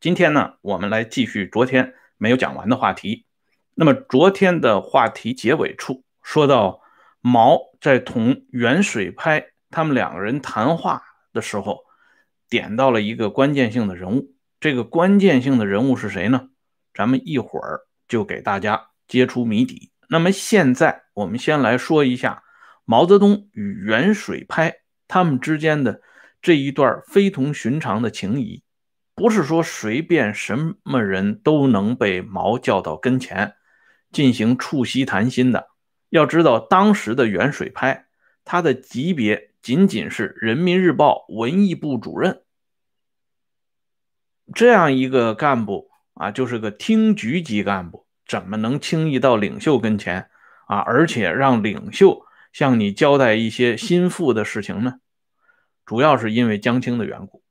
今天呢，我们来继续昨天没有讲完的话题。那么昨天的话题结尾处说到，毛在同袁水拍他们两个人谈话的时候，点到了一个关键性的人物。这个关键性的人物是谁呢？咱们一会儿就给大家揭出谜底。那么现在我们先来说一下毛泽东与袁水拍他们之间的这一段非同寻常的情谊。不是说随便什么人都能被毛叫到跟前进行促膝谈心的。要知道，当时的袁水拍，他的级别仅仅是人民日报文艺部主任，这样一个干部啊，就是个厅局级干部，怎么能轻易到领袖跟前啊？而且让领袖向你交代一些心腹的事情呢？主要是因为江青的缘故，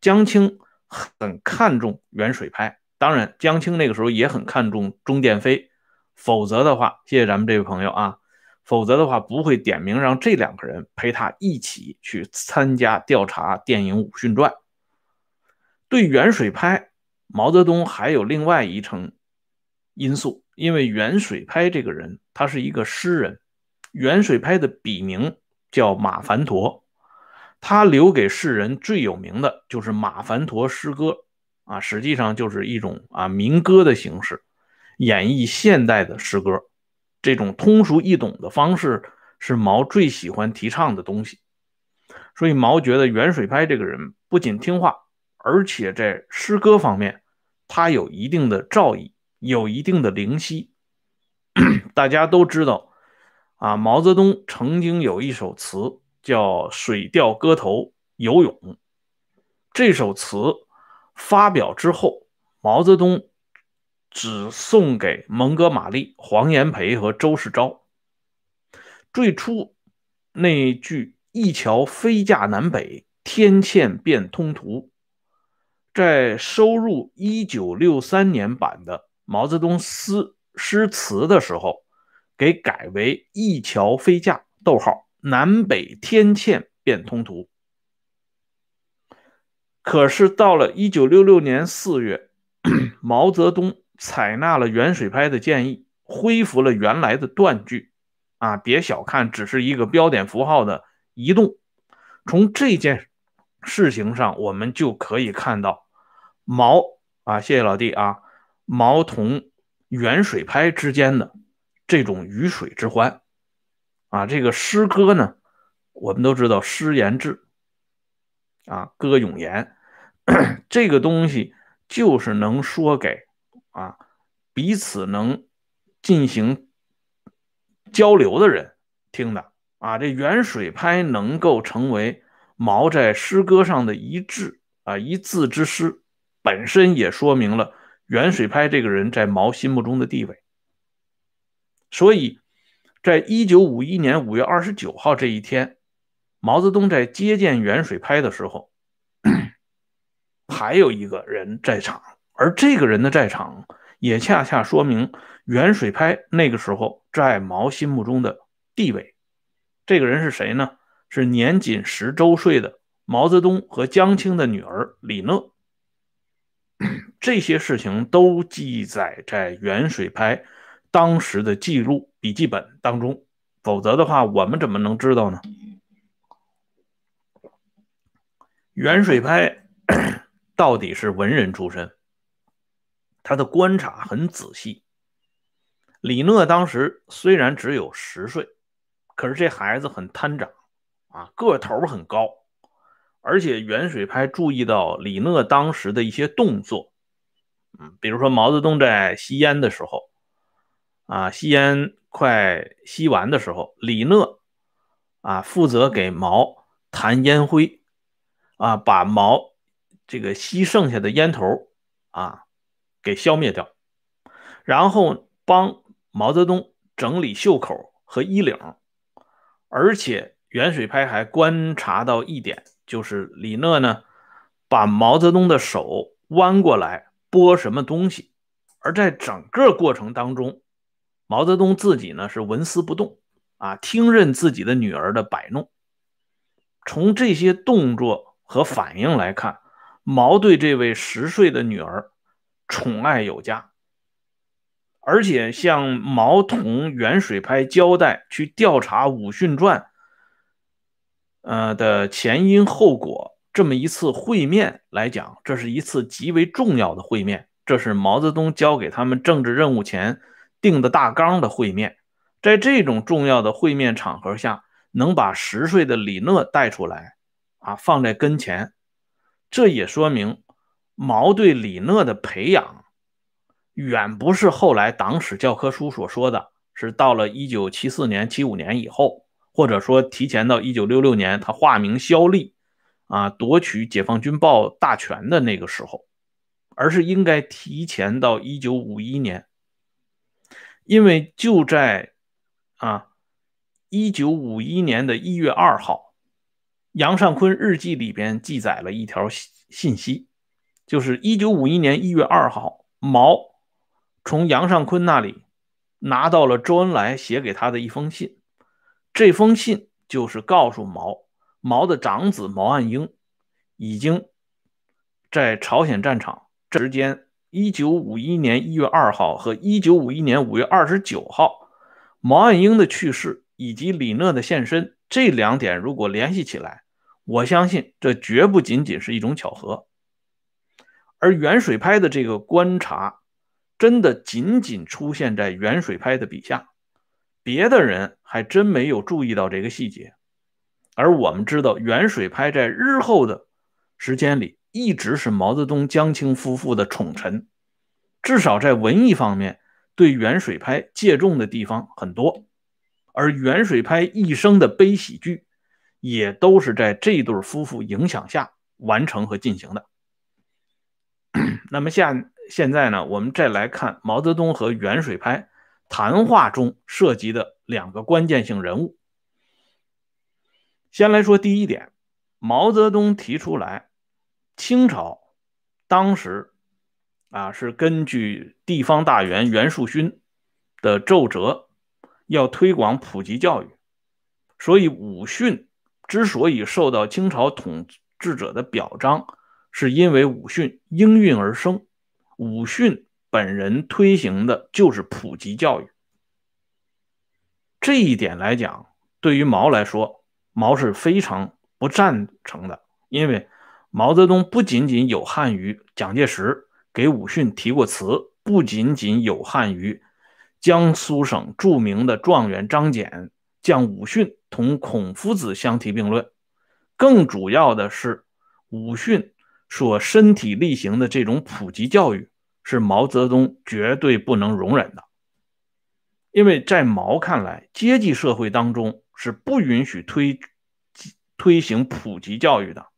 江青。很看重袁水拍，当然江青那个时候也很看重钟建飞，否则的话，谢谢咱们这位朋友啊，否则的话不会点名让这两个人陪他一起去参加调查电影《武训传》。对袁水拍，毛泽东还有另外一层因素，因为袁水拍这个人他是一个诗人，袁水拍的笔名叫马凡陀。他留给世人最有名的就是《马凡陀诗歌》啊，实际上就是一种啊民歌的形式，演绎现代的诗歌。这种通俗易懂的方式是毛最喜欢提倡的东西。所以毛觉得袁水拍这个人不仅听话，而且在诗歌方面他有一定的造诣，有一定的灵犀。大家都知道啊，毛泽东曾经有一首词。叫《水调歌头·游泳》这首词发表之后，毛泽东只送给蒙哥马利、黄炎培和周世钊。最初那句“一桥飞架南北，天堑变通途”，在收入1963年版的毛泽东诗诗词的时候，给改为“一桥飞架，逗号”。南北天堑变通途。可是到了一九六六年四月，毛泽东采纳了袁水拍的建议，恢复了原来的断句。啊，别小看只是一个标点符号的移动，从这件事情上，我们就可以看到毛啊，谢谢老弟啊，毛同袁水拍之间的这种鱼水之欢。啊，这个诗歌呢，我们都知道诗言志，啊，歌咏言，这个东西就是能说给啊彼此能进行交流的人听的啊。这远水拍能够成为毛在诗歌上的一致啊一字之诗，本身也说明了远水拍这个人在毛心目中的地位，所以。在一九五一年五月二十九号这一天，毛泽东在接见袁水拍的时候，还有一个人在场，而这个人的在场，也恰恰说明袁水拍那个时候在毛心目中的地位。这个人是谁呢？是年仅十周岁的毛泽东和江青的女儿李讷。这些事情都记载在袁水拍。当时的记录笔记本当中，否则的话，我们怎么能知道呢？袁水拍 到底是文人出身，他的观察很仔细。李讷当时虽然只有十岁，可是这孩子很贪长啊，个头很高，而且袁水拍注意到李讷当时的一些动作，嗯，比如说毛泽东在吸烟的时候。啊，吸烟快吸完的时候，李讷啊负责给毛弹烟灰，啊把毛这个吸剩下的烟头啊给消灭掉，然后帮毛泽东整理袖口和衣领，而且袁水拍还观察到一点，就是李讷呢把毛泽东的手弯过来拨什么东西，而在整个过程当中。毛泽东自己呢是纹丝不动啊，听任自己的女儿的摆弄。从这些动作和反应来看，毛对这位十岁的女儿宠爱有加，而且向毛同袁水拍交代去调查《武训传》呃的前因后果，这么一次会面来讲，这是一次极为重要的会面，这是毛泽东交给他们政治任务前定的大纲的会面。在这种重要的会面场合下，能把十岁的李讷带出来，啊，放在跟前，这也说明毛对李讷的培养，远不是后来党史教科书所说的，是到了一九七四年、七五年以后，或者说提前到一九六六年，他化名萧立，啊，夺取解放军报大权的那个时候，而是应该提前到一九五一年，因为就在。啊，一九五一年的一月二号，杨尚昆日记里边记载了一条信信息，就是一九五一年一月二号，毛从杨尚昆那里拿到了周恩来写给他的一封信，这封信就是告诉毛，毛的长子毛岸英已经在朝鲜战场时间，一九五一年一月二号和一九五一年五月二十九号。毛岸英的去世以及李讷的现身，这两点如果联系起来，我相信这绝不仅仅是一种巧合。而袁水拍的这个观察，真的仅仅出现在袁水拍的笔下，别的人还真没有注意到这个细节。而我们知道，袁水拍在日后的时间里，一直是毛泽东、江青夫妇的宠臣，至少在文艺方面。对元水拍借重的地方很多，而元水拍一生的悲喜剧，也都是在这对夫妇影响下完成和进行的。那么现现在呢，我们再来看毛泽东和元水拍谈话中涉及的两个关键性人物。先来说第一点，毛泽东提出来，清朝当时。啊，是根据地方大员袁树勋的奏折，要推广普及教育，所以武训之所以受到清朝统治者的表彰，是因为武训应运而生。武训本人推行的就是普及教育，这一点来讲，对于毛来说，毛是非常不赞成的，因为毛泽东不仅仅有汉于蒋介石。给武训提过词，不仅仅有汉于江苏省著名的状元张謇将武训同孔夫子相提并论，更主要的是武训所身体力行的这种普及教育是毛泽东绝对不能容忍的，因为在毛看来，阶级社会当中是不允许推推行普及教育的，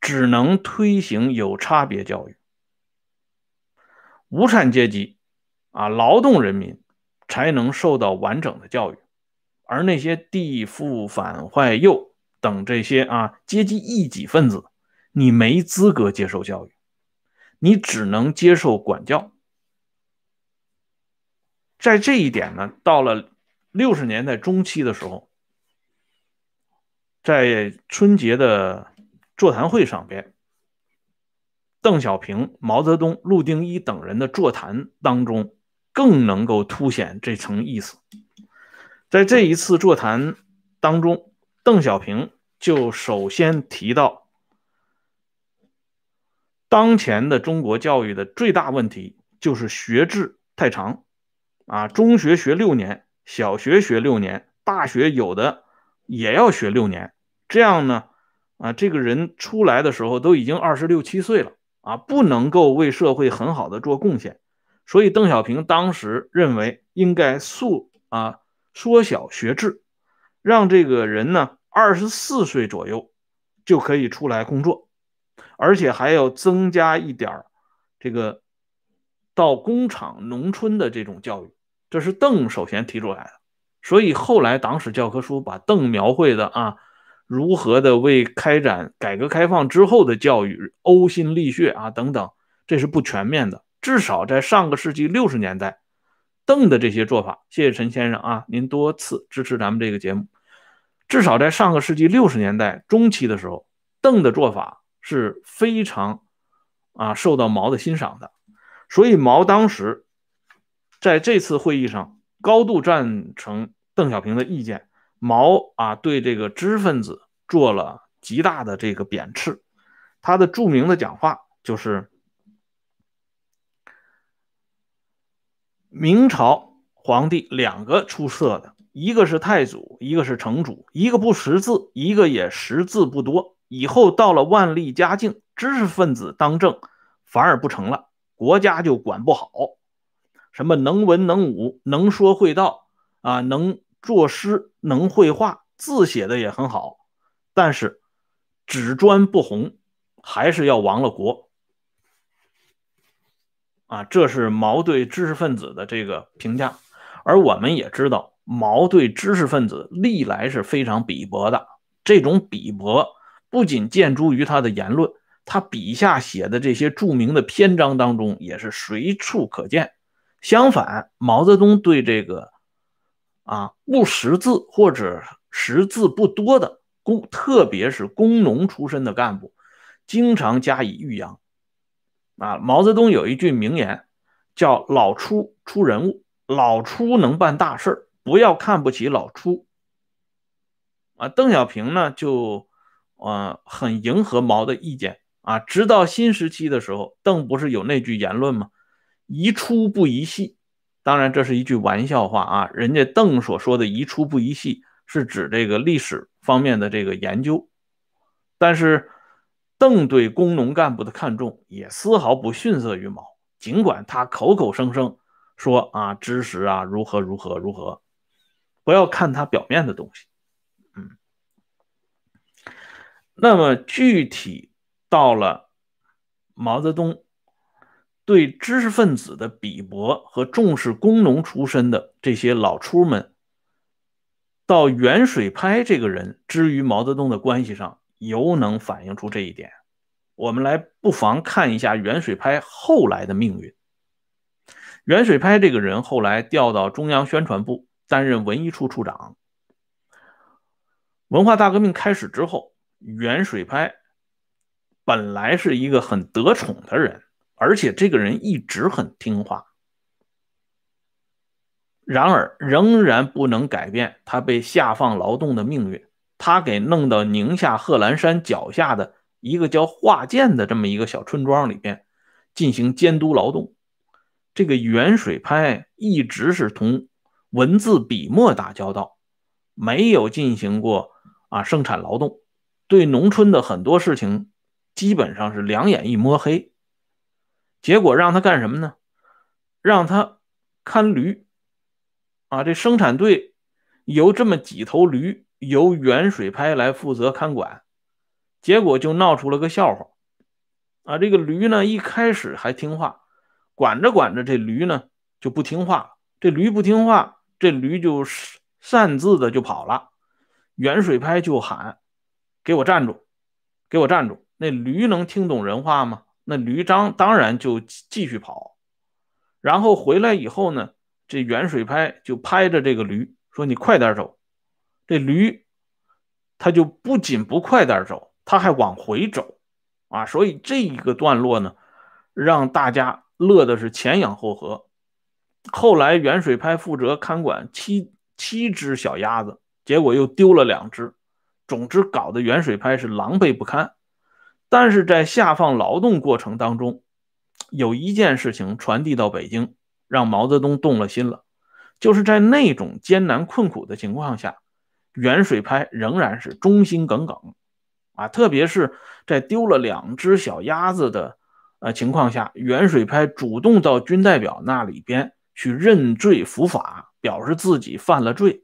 只能推行有差别教育。无产阶级啊，劳动人民才能受到完整的教育，而那些地富反坏右等这些啊阶级异己分子，你没资格接受教育，你只能接受管教。在这一点呢，到了六十年代中期的时候，在春节的座谈会上边。邓小平、毛泽东、陆定一等人的座谈当中，更能够凸显这层意思。在这一次座谈当中，邓小平就首先提到，当前的中国教育的最大问题就是学制太长，啊，中学学六年，小学学六年，大学有的也要学六年，这样呢，啊，这个人出来的时候都已经二十六七岁了。啊，不能够为社会很好的做贡献，所以邓小平当时认为应该速啊缩小学制，让这个人呢二十四岁左右就可以出来工作，而且还要增加一点这个到工厂、农村的这种教育，这是邓首先提出来的。所以后来党史教科书把邓描绘的啊。如何的为开展改革开放之后的教育呕心沥血啊等等，这是不全面的。至少在上个世纪六十年代，邓的这些做法，谢谢陈先生啊，您多次支持咱们这个节目。至少在上个世纪六十年代中期的时候，邓的做法是非常啊受到毛的欣赏的。所以毛当时在这次会议上高度赞成邓小平的意见。毛啊对这个知识分子做了极大的这个贬斥。他的著名的讲话就是：“明朝皇帝两个出色的，一个是太祖，一个是成祖，一个不识字，一个也识字不多。以后到了万历嘉靖，知识分子当政反而不成了，国家就管不好。什么能文能武，能说会道啊，能作诗，能绘画，字写的也很好，但是只专不红。”还是要亡了国啊！这是毛对知识分子的这个评价，而我们也知道，毛对知识分子历来是非常鄙薄的。这种鄙薄不仅见诸于他的言论，他笔下写的这些著名的篇章当中也是随处可见。相反，毛泽东对这个啊不识字或者识字不多的工，特别是工农出身的干部。经常加以欲扬，啊，毛泽东有一句名言，叫“老出出人物，老出能办大事不要看不起老出。”啊，邓小平呢就，呃，很迎合毛的意见啊。直到新时期的时候，邓不是有那句言论吗？“宜出不宜细。”当然，这是一句玩笑话啊。人家邓所说的“宜出不宜细”，是指这个历史方面的这个研究，但是。邓对工农干部的看重也丝毫不逊色于毛，尽管他口口声声说啊知识啊如何如何如何，不要看他表面的东西，嗯。那么具体到了毛泽东对知识分子的鄙薄和重视工农出身的这些老粗们，到袁水拍这个人之于毛泽东的关系上。尤能反映出这一点。我们来不妨看一下袁水拍后来的命运。袁水拍这个人后来调到中央宣传部担任文艺处处长。文化大革命开始之后，袁水拍本来是一个很得宠的人，而且这个人一直很听话。然而，仍然不能改变他被下放劳动的命运。他给弄到宁夏贺兰山脚下的一个叫化建的这么一个小村庄里边进行监督劳动。这个袁水拍一直是同文字笔墨打交道，没有进行过啊生产劳动，对农村的很多事情基本上是两眼一摸黑。结果让他干什么呢？让他看驴啊！这生产队有这么几头驴。由袁水拍来负责看管，结果就闹出了个笑话啊！这个驴呢，一开始还听话，管着管着，这驴呢就不听话了。这驴不听话，这驴就擅自的就跑了。袁水拍就喊：“给我站住！给我站住！”那驴能听懂人话吗？那驴张当然就继续跑。然后回来以后呢，这袁水拍就拍着这个驴说：“你快点走。”这驴，他就不仅不快点走，他还往回走，啊，所以这一个段落呢，让大家乐的是前仰后合。后来袁水拍负责看管七七只小鸭子，结果又丢了两只，总之搞得袁水拍是狼狈不堪。但是在下放劳动过程当中，有一件事情传递到北京，让毛泽东动了心了，就是在那种艰难困苦的情况下。袁水拍仍然是忠心耿耿，啊，特别是在丢了两只小鸭子的呃情况下，袁水拍主动到军代表那里边去认罪伏法，表示自己犯了罪。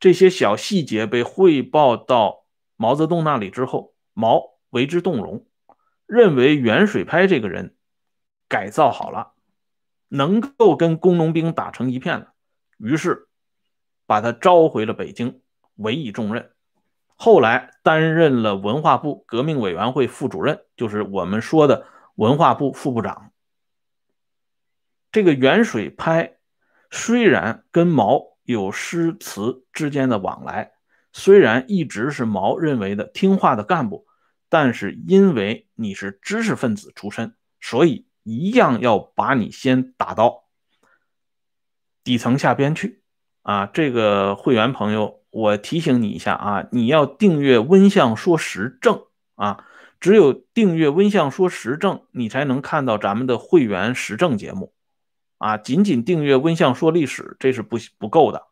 这些小细节被汇报到毛泽东那里之后，毛为之动容，认为袁水拍这个人改造好了，能够跟工农兵打成一片了，于是。把他召回了北京，委以重任。后来担任了文化部革命委员会副主任，就是我们说的文化部副部长。这个袁水拍虽然跟毛有诗词之间的往来，虽然一直是毛认为的听话的干部，但是因为你是知识分子出身，所以一样要把你先打到底层下边去啊！这个会员朋友，我提醒你一下啊，你要订阅温相说时政啊，只有订阅温相说时政，你才能看到咱们的会员时政节目啊。仅仅订阅温相说历史，这是不不够的，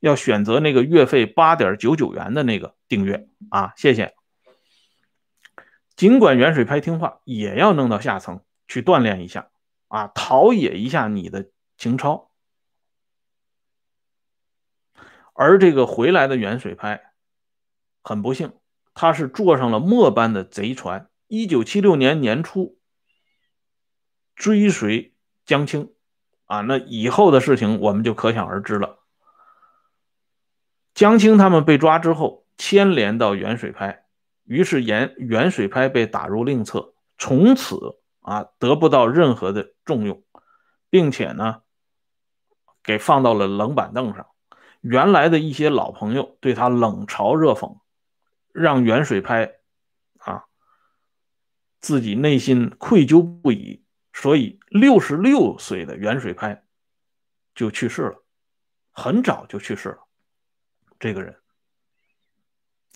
要选择那个月费八点九九元的那个订阅啊。谢谢。尽管远水拍听话，也要弄到下层去锻炼一下啊，陶冶一下你的情操。而这个回来的远水拍，很不幸，他是坐上了末班的贼船。一九七六年年初，追随江青，啊，那以后的事情我们就可想而知了。江青他们被抓之后，牵连到远水拍，于是远远水拍被打入另册，从此啊得不到任何的重用，并且呢，给放到了冷板凳上。原来的一些老朋友对他冷嘲热讽，让原水拍啊自己内心愧疚不已，所以六十六岁的袁水拍就去世了，很早就去世了。这个人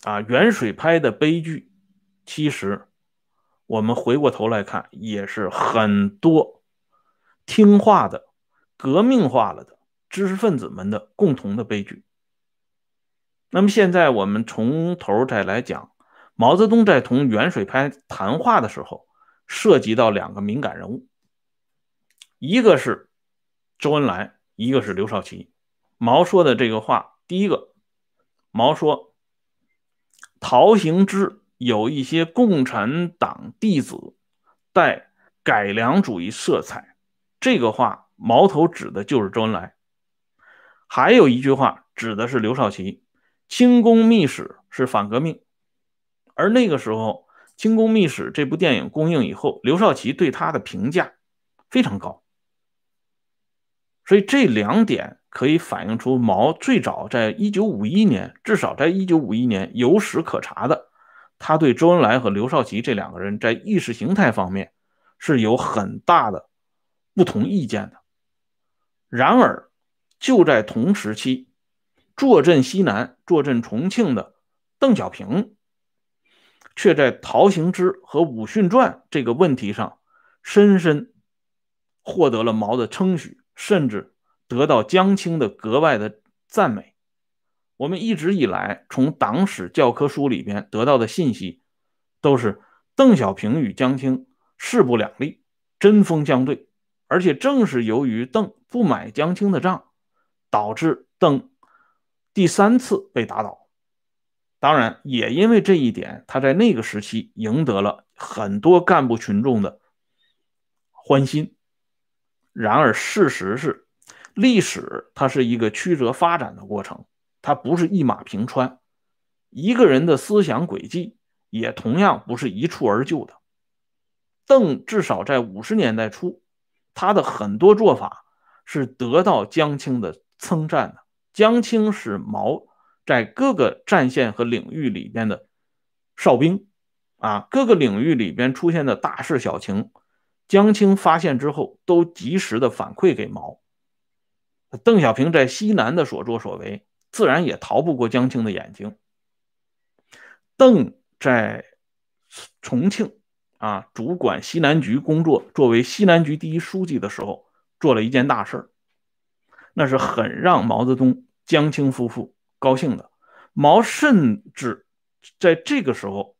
啊，袁水拍的悲剧，其实我们回过头来看，也是很多听话的、革命化了的。知识分子们的共同的悲剧。那么现在我们从头再来讲，毛泽东在同袁水拍谈话的时候，涉及到两个敏感人物，一个是周恩来，一个是刘少奇。毛说的这个话，第一个，毛说陶行知有一些共产党弟子带改良主义色彩，这个话矛头指的就是周恩来。还有一句话指的是刘少奇，清宫秘史是反革命，而那个时候《清宫秘史》这部电影公映以后，刘少奇对他的评价非常高，所以这两点可以反映出毛最早在一九五一年，至少在一九五一年有史可查的，他对周恩来和刘少奇这两个人在意识形态方面是有很大的不同意见的。然而。就在同时期，坐镇西南、坐镇重庆的邓小平，却在陶行知和武训传这个问题上，深深获得了毛的称许，甚至得到江青的格外的赞美。我们一直以来从党史教科书里边得到的信息，都是邓小平与江青势不两立，针锋相对，而且正是由于邓不买江青的账。导致邓第三次被打倒，当然也因为这一点，他在那个时期赢得了很多干部群众的欢心。然而，事实是，历史它是一个曲折发展的过程，它不是一马平川。一个人的思想轨迹也同样不是一蹴而就的。邓至少在五十年代初，他的很多做法是得到江青的。称赞的江青是毛在各个战线和领域里边的哨兵啊，各个领域里边出现的大事小情，江青发现之后都及时的反馈给毛。邓小平在西南的所作所为，自然也逃不过江青的眼睛。邓在重庆啊，主管西南局工作，作为西南局第一书记的时候，做了一件大事儿。那是很让毛泽东、江青夫妇高兴的。毛甚至在这个时候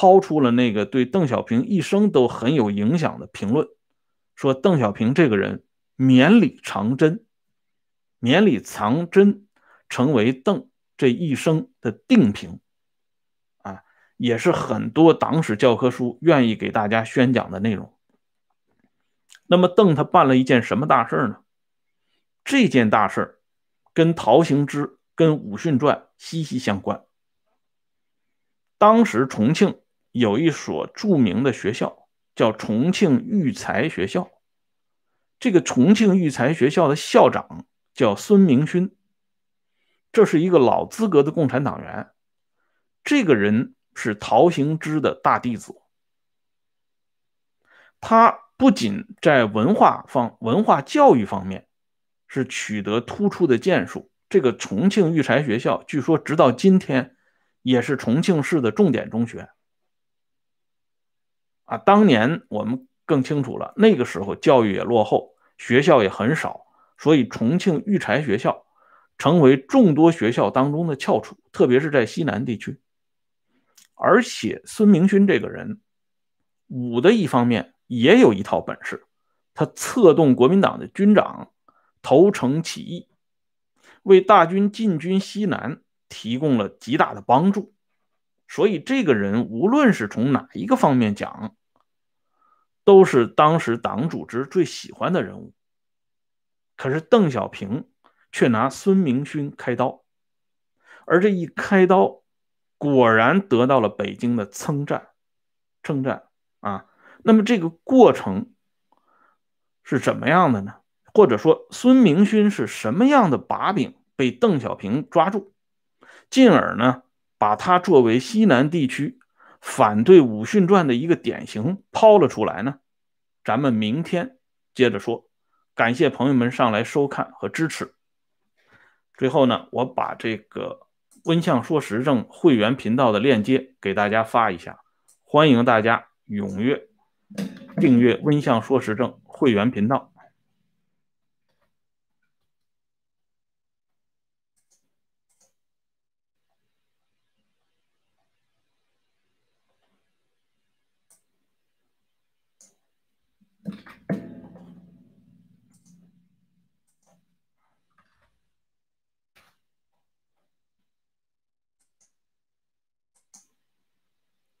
抛出了那个对邓小平一生都很有影响的评论，说邓小平这个人绵里藏针，绵里藏针成为邓这一生的定评，啊，也是很多党史教科书愿意给大家宣讲的内容。那么邓他办了一件什么大事呢？这件大事跟陶行知、跟武训传息息相关。当时重庆有一所著名的学校，叫重庆育才学校。这个重庆育才学校的校长叫孙明勋，这是一个老资格的共产党员。这个人是陶行知的大弟子。他不仅在文化方、文化教育方面是取得突出的建树，这个重庆育才学校据说直到今天也是重庆市的重点中学。啊，当年我们更清楚了，那个时候教育也落后，学校也很少，所以重庆育才学校成为众多学校当中的翘楚，特别是在西南地区。而且孙明勋这个人，武的一方面也有一套本事，他策动国民党的军长投诚起义，为大军进军西南提供了极大的帮助。所以这个人无论是从哪一个方面讲，都是当时党组织最喜欢的人物。可是邓小平却拿孙明勋开刀，而这一开刀，果然得到了北京的称赞，称赞啊。那么这个过程是怎么样的呢？或者说孙明勋是什么样的把柄被邓小平抓住，进而呢把他作为西南地区？反对武训传的一个典型抛了出来呢，咱们明天接着说。感谢朋友们上来收看和支持。最后呢，我把这个温相说时政会员频道的链接给大家发一下，欢迎大家踊跃订阅温相说时政会员频道。